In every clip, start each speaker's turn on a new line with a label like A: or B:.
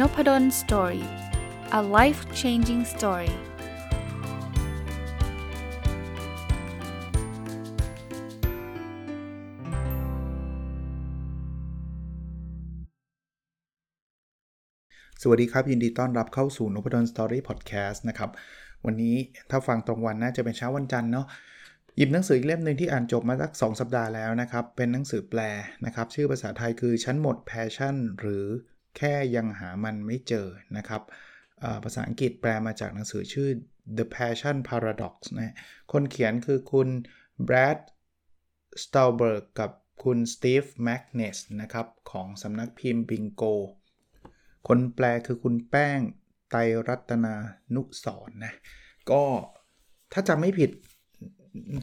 A: n o p a d o l story a life changing story สวัสดีครับ ยินดีต้อนรับเข้าสู่นพดล story พอดแคสต์นะครับ วันนี้ถ้าฟังตรงวันน่าจะเป็นเช้าวันจันทร์เนาะหยิบหนังสืออีกเล่มหนึ่งที่อ่านจบมาสัก 2 สัปดาห์แล้วนะครับ เป็นหนังสือแปลนะครับ ชื่อภาษาไทยคือ ฉันหมดแพชชั่น หรือ แค่ยังหามันไม่เจอนะครับภาษาอังกฤษแปลมาจากหนังสือชื่อ The Passion Paradox นะคนเขียนคือคุณ Brad Stulberg กับคุณ Steve Magness นะครับ ของสำนักพิมพ์ Bingo คนแปลคือคุณแป้งไตรัตนานุสรนะก็ถ้าจำไม่ผิด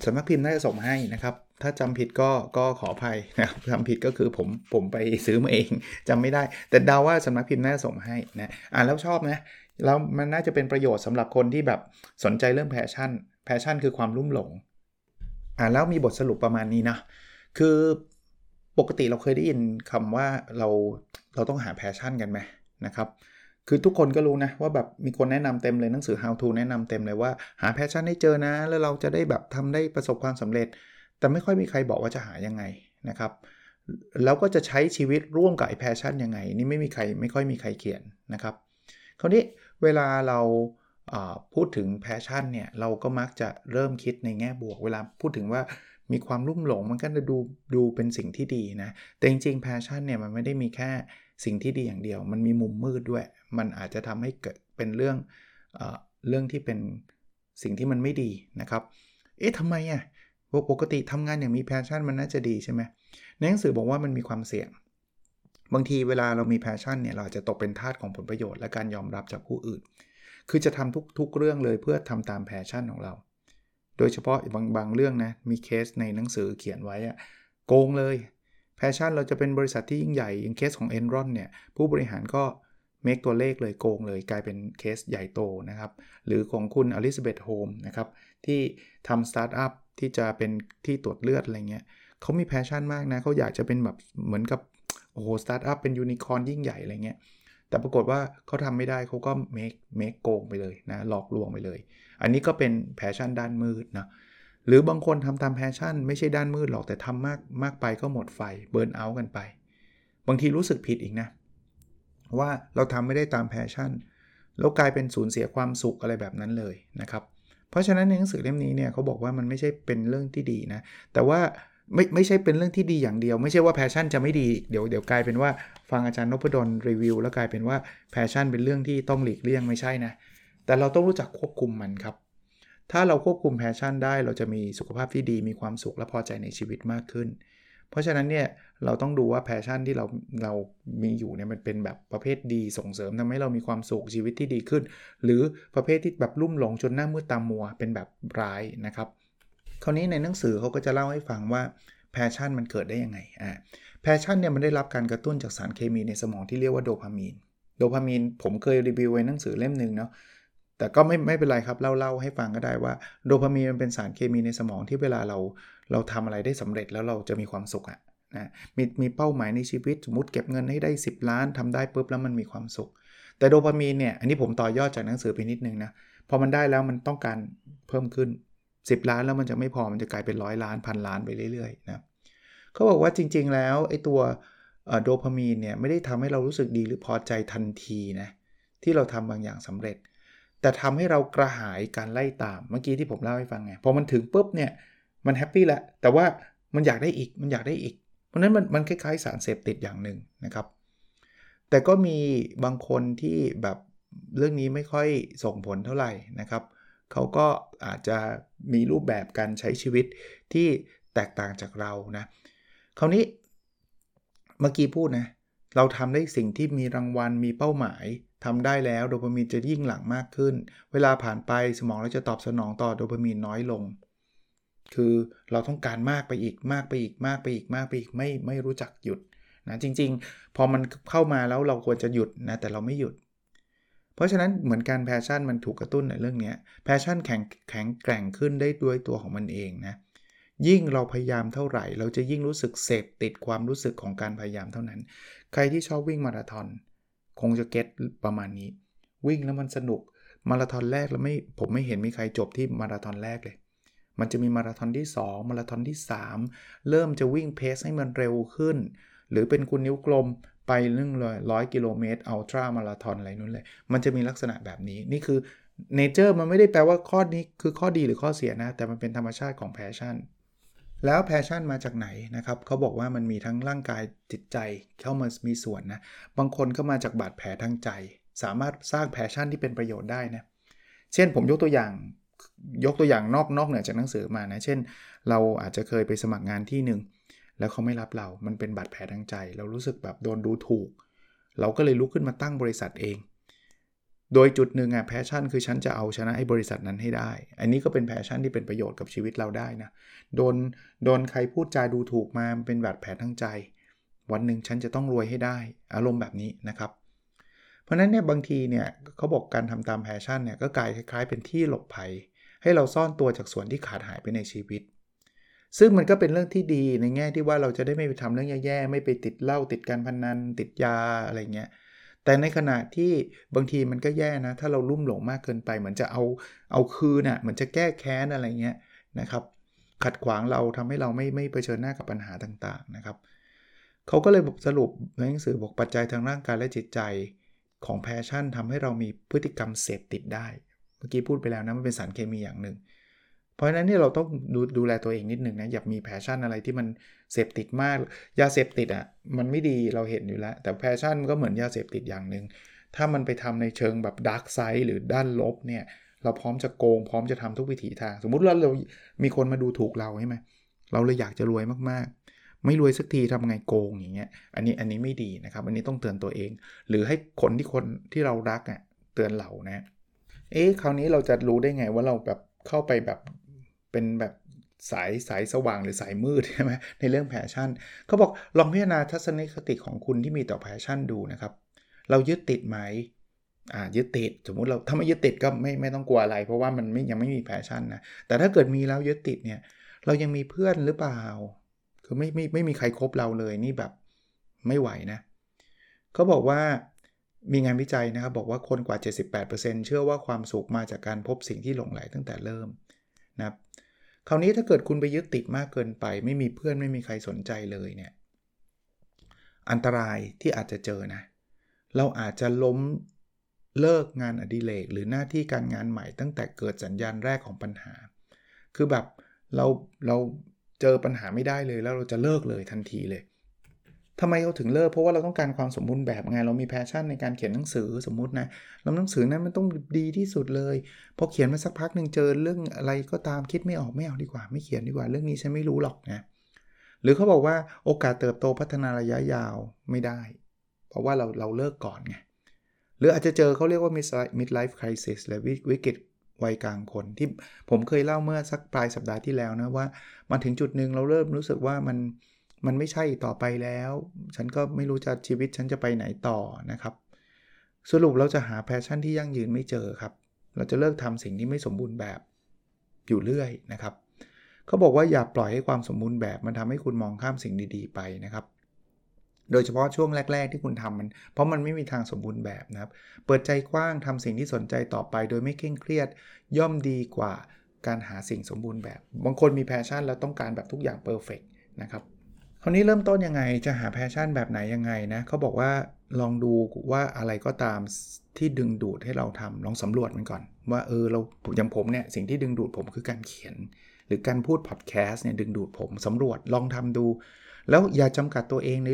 A: สำนักพิมพ์น่าจะส่งให้นะครับ ถ้าจำผิดก็ก็ขออภัยนะครับจำผิดก็คือผมผมไปซื้อมาเองจำไม่ได้ แต่เดาว่าสำนักพิมพ์น่าจะส่งให้นะอ่านแล้วชอบนะแล้วมันน่าจะเป็นประโยชน์สำหรับคนที่แบบสนใจเรื่องแพชชั่นแพชชั่นคือความลุ่มหลงอ่านแล้วมีบทสรุปประมาณนี้นะคือปกติเราเคยได้ยินคำว่าเราเราต้องหาแพชชั่นกันไหมนะครับ คือทุกคนก็รู้นะว่าแบบมีคนแนะนำเต็มเลยหนังสือ how to แนะนำเต็มเลยว่าหาแพชชั่นให้เจอนะ แล้วเราจะได้แบบทำได้ประสบความสำเร็จ แต่ไม่ค่อยมีใครบอกว่าจะหายังไงนะครับแล้วก็จะใช้ชีวิตร่วมกับไอ้แพชชั่นยังไง นี่ไม่มีใครไม่ค่อยมีใครเขียนนะครับ คราวนี้เวลาเราพูดถึงแพชชั่นเนี่ยเราก็มักจะเริ่มคิดในแง่บวก เวลาพูดถึงว่ามีความลุ่มหลงมันก็จะดูดูเป็นสิ่งที่ดีนะ แต่จริงๆแพชชั่นเนี่ยมันไม่ได้มีแค่สิ่งที่ดีอย่างเดียว มันมีมุมมืดด้วย มันอาจจะทำให้เกิดเป็นเรื่องเอ่อเรื่องที่เป็นสิ่งที่มันไม่ดีนะครับ เอ๊ะทำไมอะปกติทำงานอย่างมีแพชชั่นมันน่าจะดีใช่ไหมในหนังสือบอกว่ามันมีความเสี่ยง บางทีเวลาเรามีแพชชั่นเนี่ยเราจะตกเป็นทาสของผลประโยชน์และการยอมรับจากผู้อื่น คือจะทำทุกๆเรื่องเลยเพื่อทำตามแพชชั่นของเรา โดยเฉพาะบางบางเรื่องนะมีเคสในหนังสือเขียนไว้อะโกงเลยแพชชั่นเราจะเป็นบริษัทที่ยิ่งใหญ่อย่างเคสของ Enron เนี่ยผู้บริหารก็ make ตัวเลขเลยโกงเลยกลายเป็นเคสใหญ่โตนะครับ หรือของคุณ Elizabeth Holmes นะครับ ที่ทำสตาร์ทอัพที่จะเป็นที่ตรวจเลือดอะไรเงี้ยเขามีแพชชั่นมากนะเขาอยากจะเป็นแบบเหมือนกับโอ้โหสตาร์ทอัพเป็นยูนิคอร์นยิ่งใหญ่อะไรเงี้ยแต่ปรากฏว่าเขาทำไม่ได้เขาก็ make make โกงไปเลยนะหลอกลวงไปเลย อันนี้ก็เป็นแพชชั่นด้านมืดนะหรือบางคนทำตามแพชชั่น ไม่ใช่ด้านมืดหรอกแต่ทำมากมากไปก็หมดไฟ burnout กันไป บางทีรู้สึกผิดอีกนะ ว่าเราทำไม่ได้ตามแพชชั่น แล้วกลายเป็นสูญเสียความสุขอะไรแบบนั้นเลยนะครับเพราะฉะนั้นในหนังสือเล่มนี้เนี่ยเขาบอกว่ามันไม่ใช่เป็นเรื่องที่ดีนะแต่ว่าไม่ไม่ใช่เป็นเรื่องที่ดีอย่างเดียว ไม่ใช่ว่าแพชชั่นจะไม่ดีเดี๋ยวเดี๋ยวกลายเป็นว่าฟังอาจารย์นพดลรีวิว แล้วกลายเป็นว่าแพชชั่นเป็นเรื่องที่ต้องหลีกเลี่ยงไม่ใช่นะแต่เราต้องรู้จักควบคุมมันครับถ้าเราควบคุมแพชชั่นได้เราจะมีสุขภาพที่ดีมีความสุขและพอใจในชีวิตมากขึ้น เพราะฉะนั้นเนี่ยเราต้องดูว่าแพชชั่นที่เราเรามีอยู่เนี่ยมันเป็นแบบประเภทดีส่งเสริมทำให้เรามีความสุขชีวิตที่ดีขึ้น หรือประเภทที่แบบลุ่มหลงจนหน้ามืดตามัวเป็นแบบร้ายนะครับ คราวนี้ในหนังสือเขาก็จะเล่าให้ฟังว่าแพชชั่นมันเกิดได้ยังไงอ่าแพชชั่นเนี่ยมันได้รับการกระตุ้นจากสารเคมีในสมองที่เรียกว่าโดพามีนโดพามีนผมเคยรีวิวไว้หนังสือเล่มหนึ่งเนาะ แต่ก็ไม่ไม่เป็นไรครับเล่าเล่าให้ฟังก็ได้ว่าโดพามีนมันเป็นสารเคมีในสมองที่เวลาเราเราทำอะไรได้สำเร็จแล้วเราจะมีความสุขอะนะมีมีเป้าหมายในชีวิตสมมติเก็บเงินให้ได้ 10 ล้านทำได้ปุ๊บแล้วมันมีความสุข แต่โดพามีนเนี่ยอันนี้ผมต่อยอดจากหนังสือไปนิดนึงนะพอมันได้แล้วมันต้องการเพิ่มขึ้น 10 ล้านแล้วมันจะไม่พอมันจะกลายเป็นร้อยล้านพันล้านไปเรื่อยๆนะเขาบอกว่าจริง ๆ แล้วไอ้ตัวโดพามีนเนี่ยไม่ได้ทำให้เรารู้สึกดีหรือพอใจทันทีนะที่เราทำบางอย่างสำเร็จ แต่ทำให้เรากระหายการไล่ตามเมื่อกี้ที่ผมเล่าให้ฟังไงพอมันถึงปุ๊บเนี่ยมันแฮปปี้แล้วแต่ว่ามันอยากได้อีกมันอยากได้อีก เพราะนั้นมันมันคล้ายๆสารเสพติดอย่างหนึ่งนะครับ แต่ก็มีบางคนที่แบบเรื่องนี้ไม่ค่อยส่งผลเท่าไหร่นะครับเขาก็อาจจะมีรูปแบบการใช้ชีวิตที่แตกต่างจากเรานะคราวนี้เมื่อกี้พูดนะเราทำได้สิ่งที่มีรางวัลมีเป้าหมาย ทำได้แล้วโดปามีนจะยิ่งหลังมากขึ้น เวลาผ่านไปสมองเราจะตอบสนองต่อโดปามีนน้อยลง คือเราต้องการมากไปอีกมากไปอีกมากไปอีกมากไปอีกไม่ไม่รู้จักหยุดนะจริง ๆ พอมันเข้ามาแล้วเราควรจะหยุดนะแต่เราไม่หยุด เพราะฉะนั้นเหมือนการแพชชั่นมันถูกกระตุ้นในเรื่องนี้แพชชั่นแข็งแข็งแกร่งขึ้นได้ด้วยตัวของมันเองนะยิ่งเราพยายามเท่าไหร่ เราจะยิ่งรู้สึกเสพติดความรู้สึกของการพยายามเท่านั้น ใครที่ชอบวิ่งมาราธอน คงจะ get ประมาณนี้ วิ่งแล้วมันสนุกมาราธอนแรกแล้วไม่ผมไม่เห็นมีใครจบที่มาราธอนแรกเลย มันจะมีมาราธอนที่ 2 มาราธอนที่ 3 เริ่มจะวิ่ง pace ให้มันเร็วขึ้น หรือเป็นคุณนิ้วกลมไปเรื่องเลยร้อยกิโลเมตรอัลตร้ามาราธอนอะไรนู้นเลย มันจะมีลักษณะแบบนี้นี่คือ nature มันไม่ได้แปลว่าข้อนี้คือข้อดีหรือข้อเสียนะ แต่มันเป็นธรรมชาติของแพชชั่น แล้วแพชชั่นมาจากไหนนะครับเขาบอกว่ามันมีทั้งร่างกายจิตใจเข้ามามีส่วนนะ บางคนก็มาจากบาดแผลทางใจ สามารถสร้างแพชชั่นที่เป็นประโยชน์ได้นะ เช่นผมยกตัวอย่างยกตัวอย่างนอกนอกเหนือจากหนังสือมานะ เช่น เราอาจจะเคยไปสมัครงานที่หนึ่งแล้วเขาไม่รับเรา มันเป็นบาดแผลทางใจ เรารู้สึกแบบโดนดูถูก เราก็เลยลุกขึ้นมาตั้งบริษัทเอง โดยจุดหนึ่งอะแพชชั่นคือฉันจะเอาชนะไอ้บริษัทนั้นให้ได้ อันนี้ก็เป็นแพชชั่นที่เป็นประโยชน์กับชีวิตเราได้นะ โดนโดนใครพูดจาดูถูกมาเป็นบาดแผลทางใจ วันหนึ่งฉันจะต้องรวยให้ได้ อารมณ์แบบนี้นะครับ เพราะนั้นเนี่ยบางทีเนี่ยเขาบอกการทำตามแพชชั่นเนี่ยก็กลายคล้ายๆ เป็นที่หลบภัย ให้เราซ่อนตัวจากส่วนที่ขาดหายไปในชีวิต ซึ่งมันก็เป็นเรื่องที่ดีในแง่ที่ว่าเราจะได้ไม่ไปทำเรื่องแย่ๆไม่ไปติดเหล้าติดการพนนันติดยาอะไรเงี้ย แต่ในขณะที่บางทีมันก็แย่นะ ถ้าเราลุ่มหลงมากเกินไป เหมือนจะเอาเอาคืนอะ่ะเหมือนจะแก้แค้นอะไรเงี้ยนะครับขัดขวางเราทำให้เราไม่ไม่เผชิญหน้ากับปัญหาต่างๆนะครับเขาก็เลยสรุปในหนังสือบอกปัจจัยทางร่างกายและจิตใจของแพชชั่นทำให้เรามีพฤติกรรมเสพติดได้ เมื่อกี้พูดไปแล้วนะมันเป็นสารเคมีอย่างหนึ่ง เพราะฉะนั้นนี่เราต้องดูดูแลตัวเองนิดหนึ่งนะอย่ามีแพชชั่นอะไรที่มันเสพติดมาก ยาเสพติดอะ่ะมันไม่ดีเราเห็นอยู่แล้ว แต่ passion ก็เหมือนยาเสพติดอย่างหนึ่งถ้ามันไปทำในเชิงแบบ dark side หรือด้านลบเนี่ยเราพร้อมจะโกง พร้อมจะทำทุกวิถีทาง สมมุติว่าเรามีคนมาดูถูกเราใช่ไหมเราเลยอยากจะรวยมากๆ ไม่รวยสักทีทำไงโกงอย่างเงี้ยอันนี้อันนี้ไม่ดีนะครับอันนี้ต้องเตือนตัวเอง หรือให้คนที่คนที่เรารักอะเตือนเรานะเอ๊ะคราวนี้เราจะรู้ได้ไงว่าเราแบบเข้าไปแบบ เป็นแบบสายสายสว่างหรือสายมืดใช่ไหมในเรื่อง passion เขาบอกลองพิจารณาทัศนคติของคุณที่มีต่อ passion ดูนะครับ เรายึดติดไหมอ่ายึดติดสมมุติเราถ้าไม่ยึดติดก็ไม่ไม่ต้องกลัวอะไร เพราะว่ามันไม่ยังไม่มี passion นะแต่ถ้าเกิดมีแล้วยึดติดเนี่ย เรายังมีเพื่อนหรือเปล่า คือไม่ไม่ไม่มีใครคบเราเลยนี่แบบไม่ไหวนะเขาบอกว่ามีงานวิจัยนะครับ บอกว่าคนกว่า 78%เชื่อว่าความสุขมาจากการพบสิ่งที่หลงใหลตั้งแต่เริ่ม นะครับคราวนี้ถ้าเกิดคุณไปยึดติดมากเกินไป ไม่มีเพื่อนไม่มีใครสนใจเลยเนี่ยอันตรายที่อาจจะเจอนะเราอาจจะล้มเลิกงานอดิเรกหรือหน้าที่การงานใหม่ตั้งแต่เกิดสัญญาณแรกของปัญหา คือแบบเราเราเจอปัญหาไม่ได้เลยแล้วเราจะเลิกเลยทันทีเลย ทำไมเขาถึงเลิกเพราะว่าเราต้องการความสมบูรณ์แบบไงเรามี passion ในการเขียนหนังสือสมมุตินะแล้วหนังสือนั้นมันต้องดีที่สุดเลยพอเขียนมาสักพักหนึ่งเจอเรื่องอะไรก็ตามคิดไม่ออกไม่เอาดีกว่า ไม่เขียนดีกว่าเรื่องนี้ฉันไม่รู้หรอกนะหรือเขาบอกว่าโอกาสเติบโตพัฒนาระยะยาวไม่ได้ เพราะว่าเราเราเลิกก่อนไงหรืออาจจะเจอเขาเรียกว่า mid life crisis หรือวิกฤตวัยกลางคนที่ผมเคยเล่าเมื่อสักปลายสัปดาห์ที่แล้วนะว่ามาถึงจุดหนึ่งเราเริ่มรู้สึกว่ามัน มันไม่ใช่ต่อไปแล้ว ฉันก็ไม่รู้จะชีวิตฉันจะไปไหนต่อนะครับ สรุปเราจะหา passion ที่ยั่งยืนไม่เจอครับ เราจะเลิกทำสิ่งที่ไม่สมบูรณ์แบบอยู่เรื่อยนะครับเขาบอกว่าอย่าปล่อยให้ความสมบูรณ์แบบ มันทำให้คุณมองข้ามสิ่งดีๆ ไปนะครับ โดยเฉพาะช่วงแรก ๆ ที่คุณทำมัน เพราะมันไม่มีทางสมบูรณ์แบบนะครับ เปิดใจกว้างทำสิ่งที่สนใจต่อไป โดยไม่เคร่งเครียดย่อมดีกว่าการหาสิ่งสมบูรณ์แบบ บางคนมี passion แล้วต้องการแบบทุกอย่าง perfectนะครับ คราวนี้เริ่มต้นยังไงจะหา passion แบบไหนยังไงนะเขาบอกว่าลองดูว่าอะไรก็ตามที่ดึงดูดให้เราทำลองสำรวจมันก่อน ว่าเออเราอย่างผมเนี่ยสิ่งที่ดึงดูดผมคือการเขียน หรือการพูดพอดแคสต์เนี่ยดึงดูดผมสำรวจลองทำดู แล้วอย่าจำกัดตัวเองใน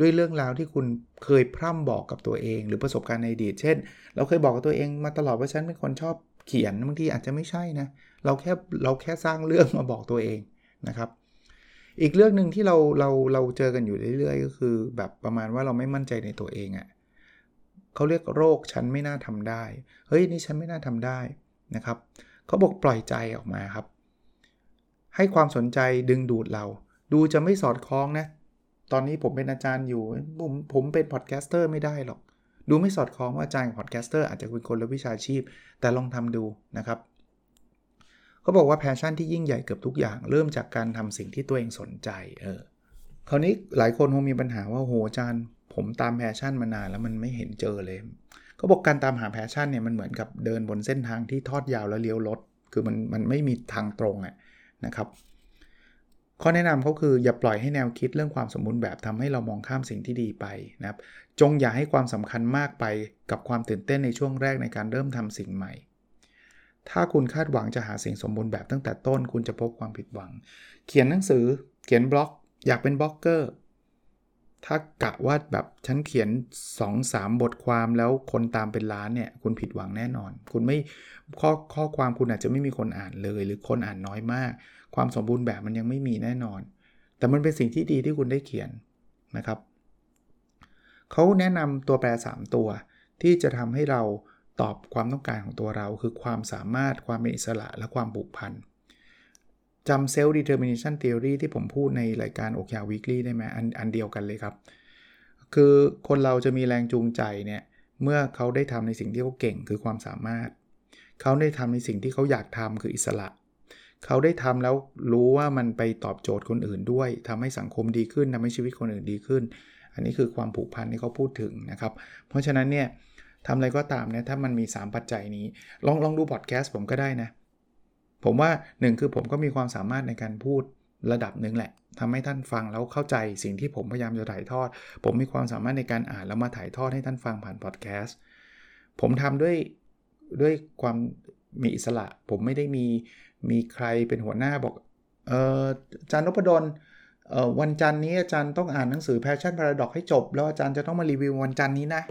A: ด้วยเรื่องราวที่คุณเคยพร่ำบอกกับตัวเอง หรือประสบการณ์ในอดีตเช่น เราเคยบอกกับตัวเองมาตลอดว่าฉันเป็นคนชอบเขียนบางทีอาจจะไม่ใช่นะเราแค่เราแค่สร้างเรื่องมาบอกตัวเองนะครับ อีกเรื่องหนึ่งที่เราเราเราเจอกันอยู่เรื่อยๆ ก็คือ แบบประมาณว่าเราไม่มั่นใจในตัวเองอะ่ะเขาเรียกโรคฉันไม่น่าทำได้ เฮ้ยนี่ฉันไม่น่าทำได้นะครับเขาบอกปล่อยใจออกมาครับ ให้ความสนใจดึงดูดเรา ดูจะไม่สอดคล้องนะ ตอนนี้ผมเป็นอาจารย์อยู่ ผมผมเป็น podcaster ไม่ได้หรอก ดูไม่สอดคล้องว่าอาจารย์ podcaster อาจจะเป็นคนละวิชาชีพ แต่ลองทำดูนะครับ เขาบอกว่า passion ที่ยิ่งใหญ่เกือบทุกอย่าง เริ่มจากการทำสิ่งที่ตัวเองสนใจเออคราวนี้หลายคนคงมีปัญหาว่าโหอาจารย์ ผมตาม passion มานานแล้วมันไม่เห็นเจอเลยเขาบอกการตามหา passion เนี่ยมันเหมือนกับเดินบนเส้นทางที่ทอดยาวแล้วเลี้ยวลดคือมันมันไม่มีทางตรงอะนะครับข้อแนะนำเขาคืออย่าปล่อยให้แนวคิดเรื่องความสมบูรณ์แบบทำให้เรามองข้ามสิ่งที่ดีไปนะครับ จงอย่าให้ความสำคัญมากไปกับความตื่นเต้นในช่วงแรกในการเริ่มทำสิ่งใหม่ ถ้าคุณคาดหวังจะหาสิ่งสมบูรณ์แบบตั้งแต่ต้น คุณจะพบความผิดหวัง เขียนหนังสือ เขียนบล็อก อยากเป็นบล็อกเกอร์ ถ้ากะว่าแบบฉันเขียน 2-3 บทความแล้วคนตามเป็นล้านเนี่ย คุณผิดหวังแน่นอน คุณไม่ข้อข้อความคุณอาจจะไม่มีคนอ่านเลย หรือคนอ่านน้อยมาก ความสมบูรณ์แบบมันยังไม่มีแน่นอน แต่มันเป็นสิ่งที่ดีที่คุณได้เขียนนะครับเขาแนะนำตัวแปร 3 ตัวที่จะทำให้เรา ตอบความต้องการของตัวเรา คือความสามารถความเป็นอิสระและความผูกพันจำ self determination theory ที่ผมพูดในรายการโอเคาวีคลี่ได้ไหมอันอันเดียวกันเลยครับ คือคนเราจะมีแรงจูงใจเนี่ย เมื่อเขาได้ทำในสิ่งที่เขาเก่งคือความสามารถ เขาได้ทำในสิ่งที่เขาอยากทำคืออิสระ เขาได้ทำแล้วรู้ว่ามันไปตอบโจทย์คนอื่นด้วยทำให้สังคมดีขึ้นทำให้ชีวิตคนอื่นดีขึ้น อันนี้คือความผูกพันที่เขาพูดถึงนะครับ เพราะฉะนั้นเนี่ย ทำอะไรก็ตามเนี่ยถ้ามันมี 3 ปัจจัยนี้ ลองลองดูพอดแคสต์ผมก็ได้นะ ผมว่า 1 คือผมก็มีความสามารถในการพูดระดับหนึ่งแหละทำให้ท่านฟังแล้วเข้าใจสิ่งที่ผมพยายามจะถ่ายทอด ผมมีความสามารถในการอ่านแล้วมาถ่ายทอดให้ท่านฟังผ่านพอดแคสต์ผมทำด้วยด้วยความมีอิสระ ผมไม่ได้มีมีใครเป็นหัวหน้าบอกเอออาจารย์นพดลวันจันนี้อาจารย์ต้องอ่านหนังสือ Passion Paradox ให้จบ แล้วอาจารย์จะต้องมารีวิววันจันนี้นะ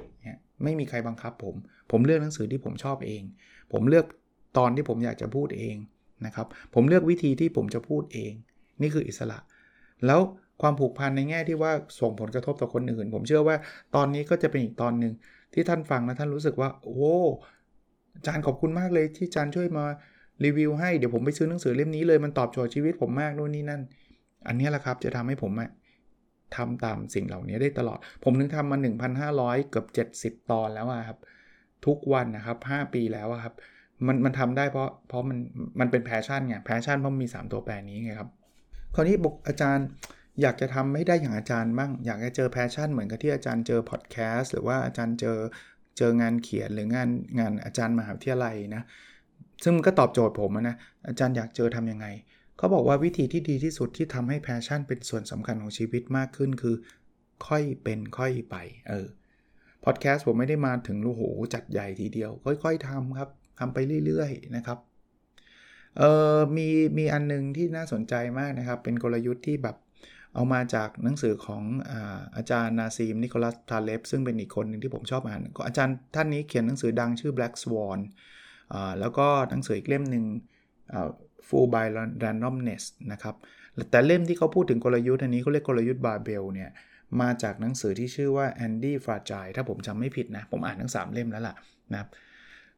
A: ไม่มีใครบังคับผม ผมเลือกหนังสือที่ผมชอบเอง ผมเลือกตอนที่ผมอยากจะพูดเองนะครับ ผมเลือกวิธีที่ผมจะพูดเอง นี่คืออิสระ แล้วความผูกพันในแง่ที่ว่าส่งผลกระทบต่อคนอื่น ผมเชื่อว่าตอนนี้ก็จะเป็นอีกตอนหนึ่งที่ท่านฟังแล้วท่านรู้สึกว่า โอ้จารย์ขอบคุณมากเลยที่จารย์ช่วยมารีวิวให้เดี๋ยวผมไปซื้อหนังสือเล่มนี้เลยมันตอบโจทย์ชีวิตผมมากนู่นนี่นั่น อันนี้แหละครับจะทำให้ผม ทำตามสิ่งเหล่านี้ได้ตลอด ผมถึงทำมา 1,500 เกือบ 70 ตอนแล้วครับ ทุกวันนะครับ 5 ปีแล้วครับ มันมันทำได้เพราะเพราะมันมันเป็น passion ไง passion เพราะมี 3 ตัวแปรนี้ไงครับ คราวนี้บอกอาจารย์อยากจะทำให้ได้อย่างอาจารย์บ้าง อยากจะเจอ passion เหมือนกับที่อาจารย์เจอพอดแคสต์หรือว่าอาจารย์เจอเจองานเขียนหรืองานงานอาจารย์มหาวิทยาลัยนะซึ่งมันก็ตอบโจทย์ผมนะอาจารย์อยากเจอทำยังไง เขาบอกว่าวิธีที่ดีที่สุดที่ทำให้ passion เป็นส่วนสำคัญของชีวิตมากขึ้นคือ ค่อยเป็นค่อยไป เออพอดแคสต์ผมไม่ได้มาถึงโอ้โหจัดใหญ่ทีเดียว ค่อย ๆทำครับทำไปเรื่อย ๆ นะครับเออมีมีอันนึงที่น่าสนใจมากนะครับ เป็นกลยุทธ์ที่แบบเอามาจากหนังสือของอาอาจารย์นาซีมนิโคลัสทาเลฟซึ่งเป็นอีกคนหนึ่งที่ผมชอบอ่านอาจารย์ท่านนี้เขียนหนังสือดังชื่อ Black Swan แล้วก็หนังสืออีกเล่มหนึ่ง full by randomness นะครับแต่เล่มที่เขาพูดถึงกลยุทธ์อันนี้เขาเรียกกลยุทธ์บาเบลเนี่ยมาจากหนังสือที่ชื่อว่า Andy f r a g i l e ถ้าผมจำไม่ผิดนะ ผมอ่านทั้ง 3 เล่มแล้วล่ะนะครับ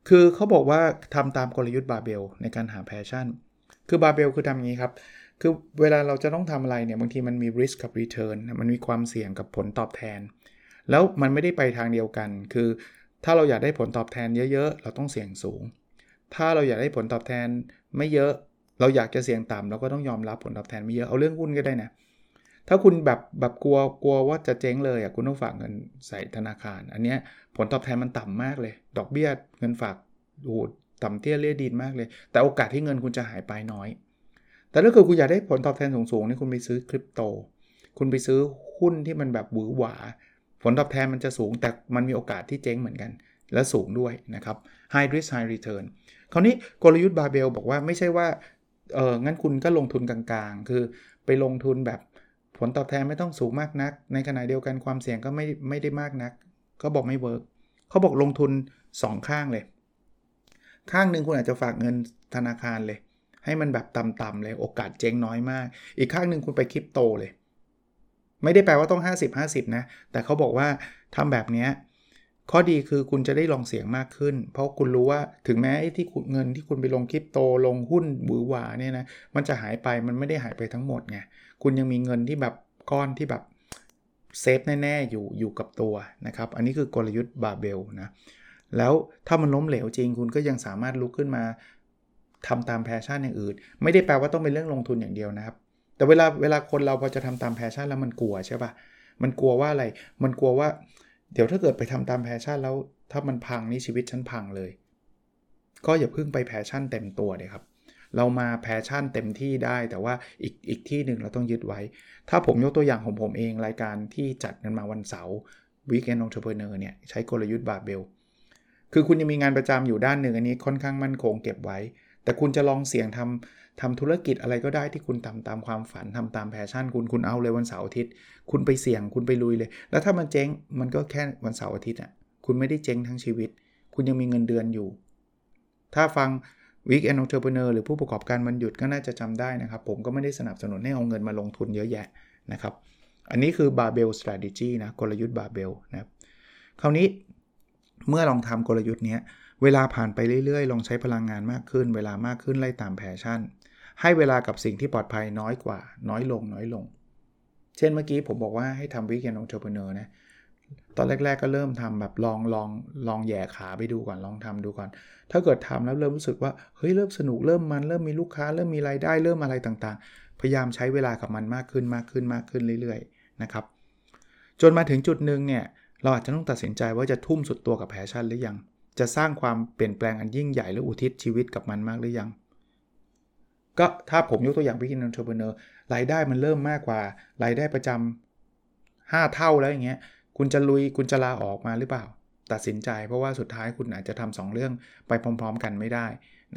A: คือเขาบอกว่าทำตามกลยุทธ์บาเบลในการหา passion คือบาเบลคือทำอย่างนี้ครับ คือเวลาเราจะต้องทำอะไรเนี่ย บางทีมันมี risk กับ return มันมีความเสี่ยงกับผลตอบแทน แล้วมันไม่ได้ไปทางเดียวกัน คือถ้าเราอยากได้ผลตอบแทนเยอะๆ เราต้องเสี่ยงสูง ถ้าเราอยากได้ผลตอบแทนไม่เยอะ เราอยากจะเสี่ยงต่ำเราก็ต้องยอมรับผลตอบแทนไม่เยอะเอาเรื่องหุ้นก็ได้นะถ้าคุณแบบแบบกลัวกลัวว่าจะเจ๊งเลยอะคุณต้องฝากเงินใส่ธนาคาร อันนี้ผลตอบแทนมันต่ำมากเลย ดอกเบี้ยเงินฝากโอ้ต่ำเตี้ยเลี่ยดินมากเลย แต่โอกาสที่เงินคุณจะหายไปน้อย แต่ถ้าเกิดคุณอยากได้ผลตอบแทนสูงๆนี่คุณไปซื้อคริปโต คุณไปซื้อหุ้นที่มันแบบหวือหวา ผลตอบแทนมันจะสูงแต่มันมีโอกาสที่เจ๊งเหมือนกัน และสูงด้วยนะครับ high risk high return คราวนี้กลยุทธ์บาเบลบอกว่าไม่ใช่ว่า เอองั้นคุณก็ลงทุนกลางๆ คือไปลงทุนแบบผลตอบแทนไม่ต้องสูงมากนัก ในขณะเดียวกันความเสี่ยงก็ไม่ไม่ได้มากนัก ก็บอกไม่เวิร์กเขาบอกลงทุน 2 ข้างเลย ข้างหนึ่งคุณอาจจะฝากเงินธนาคารเลย ให้มันแบบต่ำๆเลย โอกาสเจ๊งน้อยมาก อีกข้างหนึ่งคุณไปคริปโตเลย ไม่ได้แปลว่าต้อง 50-50 นะ แต่เขาบอกว่าทำแบบนี้ ข้อดีคือคุณจะได้ลองเสี่ยงมากขึ้น เพราะคุณรู้ว่าถึงแม้ที่เงินที่คุณไปลงคริปโตลงหุ้นหวือหวาเนี่ยนะมันจะหายไปมันไม่ได้หายไปทั้งหมดไงคุณยังมีเงินที่แบบก้อนที่แบบ safe แน่ๆอยู่อยู่กับตัวนะครับ อันนี้คือกลยุทธ์บาเบลนะแล้วถ้ามันล้มเหลวจริงคุณก็ยังสามารถลุกขึ้นมาทำตาม passion อย่างอื่น ไม่ได้แปลว่าต้องเป็นเรื่องลงทุนอย่างเดียวนะครับ แต่เวลาเวลาคนเราพอจะทำตาม passion แล้วมันกลัวใช่ปะมันกลัวว่าอะไร มันกลัวว่า เดี๋ยวถ้าเกิดไปทำตาม passion แล้วถ้ามันพังนี่ชีวิตฉันพังเลย ก็อย่าเพิ่งไป passion เต็มตัวเลยครับ เรามา passion เต็มที่ได้แต่ว่าอีกอีกที่หนึ่งเราต้องยึดไว้ ถ้าผมยกตัวอย่างของผมเองรายการที่จัดกันมาวันเสาร์ Weekend Entrepreneur เนี่ยใช้กลยุทธ์บาเบลคือคุณยังมีงานประจำอยู่ด้านหนึ่งอันนี้ค่อนข้างมั่นคงเก็บไว้ แต่คุณจะลองเสี่ยงทำทำธุรกิจอะไรก็ได้ที่คุณทำตามความฝันทำตาม passion คุณคุณเอาเลยวันเสาร์อาทิตย์ คุณไปเสี่ยงคุณไปลุยเลย แล้วถ้ามันเจ๊งมันก็แค่วันเสาร์อาทิตย์อะคุณไม่ได้เจ๊งทั้งชีวิต คุณยังมีเงินเดือนอยู่ ถ้าฟัง Weekend Entrepreneur หรือผู้ประกอบการมันหยุดก็น่าจะจำได้นะครับ ผมก็ไม่ได้สนับสนุนให้เอาเงินมาลงทุนเยอะแยะนะครับ อันนี้คือ Barbell Strategy นะกลยุทธ์ Barbell นะครับคราวนี้เมื่อลองทำกลยุทธ์นี้ เวลาผ่านไปเรื่อยๆ ลองใช้พลังงานมากขึ้น เวลามากขึ้นไล่ตามแพชชั่น ให้เวลากับสิ่งที่ปลอดภัยน้อยกว่า น้อยลงน้อยลง เช่นเมื่อกี้ผมบอกว่าให้ทำ Weekend Entrepreneur นะตอนแรก ๆ ก็เริ่มทำแบบลองลองลองแย่ขาไปดูก่อนลองทำดูก่อน ถ้าเกิดทำแล้วเริ่มรู้สึกว่าเฮ้ยเริ่มสนุกเริ่มมันเริ่มมีลูกค้า เริ่มมีรายได้เริ่มอะไรต่างๆ พยายามใช้เวลากับมันมากขึ้นมากขึ้นมากขึ้นเรื่อยๆนะครับจนมาถึงจุดหนึ่งเนี่ยเราอาจจะต้องตัดสินใจว่าจะทุ่มสุดตัวกับแพชชั่นหรือยัง จะสร้างความเปลี่ยนแปลงอันยิ่งใหญ่หรืออุทิศชีวิตกับมันมากหรือยัง ก็ถ้าผมยกตัวอย่าง Begin Entrepreneur รายได้มันเริ่มมากกว่ารายได้ประจำ5เท่าแล้วอย่างเงี้ยคุณจะลุยคุณจะลาออกมาหรือเปล่า ตัดสินใจเพราะว่าสุดท้ายคุณอาจจะทำสองเรื่องไปพร้อม ๆ กันไม่ได้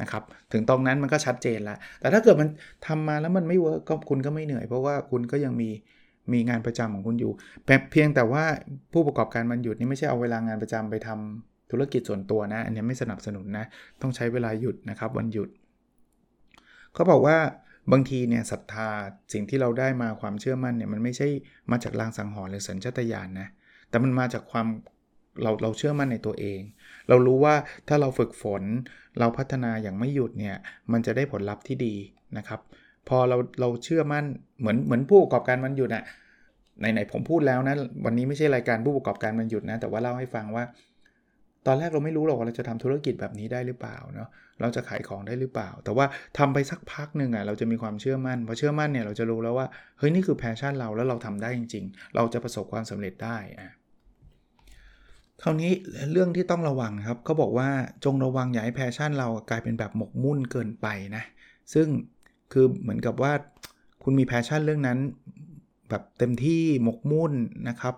A: นะครับถึงตรงนั้นมันก็ชัดเจนแล้วแต่ถ้าเกิดมันทำมาแล้วมันไม่เวิร์กก็คุณก็ไม่เหนื่อย เพราะว่าคุณก็ยังมีมีงานประจำของคุณอยู่เพียงแต่ว่าผู้ประกอบการมันหยุดนี่ไม่ใช่เอาเวลางานประจำไปทำ ธุรกิจส่วนตัวนะ อันนี้ไม่สนับสนุนนะ ต้องใช้เวลาหยุดนะครับวันหยุด เขาบอกว่าบางทีเนี่ยศรัทธาสิ่งที่เราได้มาความเชื่อมั่นเนี่ยมันไม่ใช่มาจากลางสังหรณ์หรือสัญชาตญาณนนะ แต่มันมาจากความเราเราเชื่อมั่นในตัวเอง เรารู้ว่าถ้าเราฝึกฝน เราพัฒนาอย่างไม่หยุดเนี่ยมันจะได้ผลลัพธ์ที่ดีนะครับ พอเราเราเชื่อมั่นเหมือนเหมือนผู้ประกอบการมันหยุดอะไหนๆผมพูดแล้วนะวันนี้ไม่ใช่รายการผู้ประกอบการมันหยุดนะแต่ว่าเล่าให้ฟังว่า ตอนแรกเราไม่รู้หรอกว่าเราจะทำธุรกิจแบบนี้ได้หรือเปล่าเนาะเราจะขายของได้หรือเปล่า แต่ว่าทำไปสักพักหนึ่งอะ่ะเราจะมีความเชื่อมั่นพอเชื่อมั่นเนี่ยเราจะรู้แล้วว่าเฮ้ยนี่คือ passion เราแล้วเราทำได้จริง ๆ เราจะประสบความสำเร็จได้อะคราวนี้เรื่องที่ต้องระวังครับเขาบอกว่าจงระวังอย่าให้ passion เรากลายเป็นแบบหมกมุ่นเกินไปนะซึ่งคือเหมือนกับว่าคุณมี passion เรื่องนั้นแบบเต็มที่หมกมุ่นนะครับ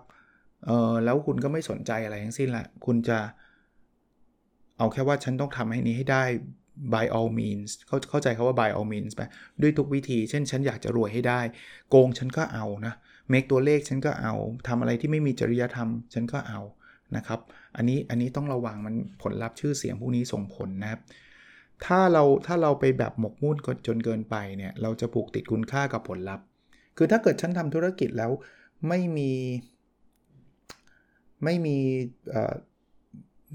A: เออแล้วคุณก็ไม่สนใจอะไรทั้งสิ้นละคุณจะเเอาแค่ว่าฉันต้องทำให้นี้ให้ได้ by all means เขาเข้าใจคาว่า by all means ไปด้วยทุกวิธี เช่น ฉันอยากจะรวยให้ได้ โกงฉันก็เอานะ เมคตัวเลขฉันก็เอาทำอะไรที่ไม่มีจริยธรรม ฉันก็เอานะครับ อันนี้อันนี้ต้องระวังมันผลลัพธ์ชื่อเสียงพวกนี้ส่งผลนะครับ ถ้าเราถ้าเราไปแบบหมกมุ่นจนเกินไปเนี่ยเราจะผูกติดคุณค่ากับผลลัพธ์ คือถ้าเกิดฉันทำธุรกิจแล้วไม่มีไม่มี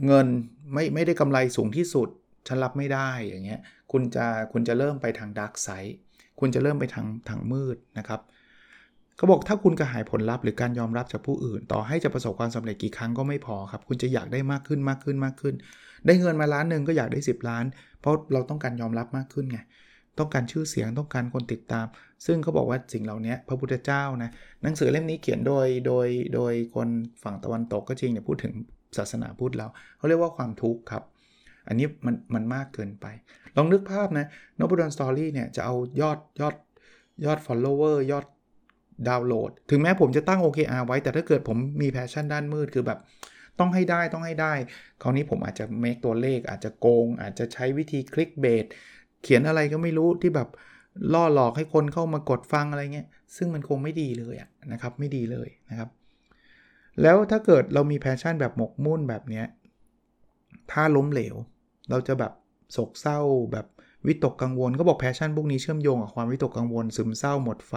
A: เงินไม่ไม่ได้กำไรสูงที่สุด ฉันรับไม่ได้อย่างเงี้ยคุณจะคุณจะเริ่มไปทางดาร์กไซด์คุณจะเริ่มไปทางทางมืดนะครับเขาบอกถ้าคุณกระหายผลลัพธ์หรือการยอมรับจากผู้อื่น ต่อให้จะประสบความสำเร็จกี่ครั้งก็ไม่พอครับ คุณจะอยากได้มากขึ้นมากขึ้นมากขึ้น ได้เงินมาล้านหนึ่งก็อยากได้ 10 ล้าน เพราะเราต้องการยอมรับมากขึ้นไงต้องการชื่อเสียงต้องการคนติดตาม ซึ่งเขาบอกว่าสิ่งเหล่านี้พระพุทธเจ้านะหนังสือเล่มนี้เขียนโดยโดยโดยคนฝั่งตะวันตกก็จริงเนี่ยพูดถึง ศาสนาพุทธแล้วเขาเรียกว่าความทุกข์ครับ อันนี้มันมันมากเกินไป ลองนึกภาพนะนบุดอนสตอรี่เนี่ยจะเอายอดยอดยอด follower ยอดดาวน์โหลด ถึงแม้ผมจะตั้ง OKR ไว้ แต่ถ้าเกิดผมมี passion ด้านมืดคือแบบต้องให้ได้ต้องให้ได้ คราวนี้ผมอาจจะ make ตัวเลข อาจจะโกง อาจจะใช้วิธี clickbaitเขียนอะไรก็ไม่รู้ที่แบบล่อหลอกให้คนเข้ามากดฟังอะไรเงี้ย ซึ่งมันคงไม่ดีเลยนะครับ ไม่ดีเลยนะครับ แล้วถ้าเกิดเรามี passion แบบหมกมุ่นแบบเนี้ย ถ้าล้มเหลว เราจะแบบโศกเศร้าแบบวิตกกังวลก็บอก passion พวกนี้เชื่อมโยงกับความวิตกกังวล ซึมเศร้าหมดไฟ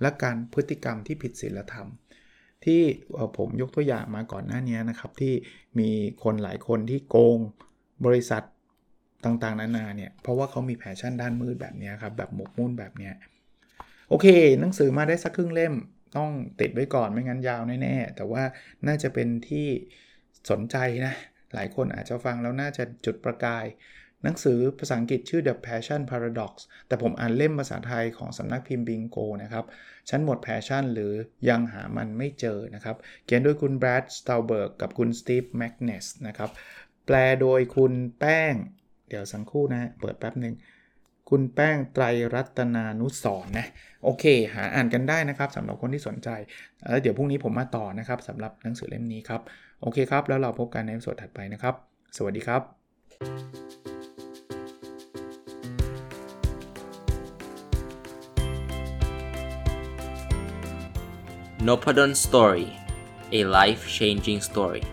A: และการพฤติกรรมที่ผิดศีลธรรม ที่ผมยกตัวอย่างมาก่อนหน้านี้นะครับ ที่มีคนหลายคนที่โกงบริษัทต่างๆ นานาเนี่ยเพราะว่าเขามี passion ด้านมืดแบบนี้ครับแบบหมกมุ่นแบบนี้โอเค หนังสือมาได้สักครึ่งเล่ม ต้องติดไว้ก่อนไม่งั้นยาวแน่ๆแต่ว่าน่าจะเป็นที่สนใจนะ หลายคนอาจจะฟังแล้วน่าจะจุดประกาย หนังสือภาษาอังกฤษชื่อ The Passion Paradox แต่ผมอ่านเล่มภาษาไทยของสำนักพิมพ์บิงโกนะครับ ฉันหมด passion หรือยังหามันไม่เจอนะครับ เขียนโดยคุณแบรดสตาลเบิร์กกับคุณสตีฟแมกเนสนะครับ แปลโดยคุณแป้ง เดี๋ยวสักครู่นะ เปิดแป๊บหนึ่ง คุณแป้งไตรรัตนานุสรนะโอเค หาอ่านกันได้นะครับสำหรับคนที่สนใจแล้วเดี๋ยวพรุ่งนี้ผมมาต่อนะครับสำหรับหนังสือเล่มนี้ครับ โอเคครับ แล้วเราพบกันในสดถัดไปนะครับ สวัสดีครับ
B: n o p a d o n Story a life changing story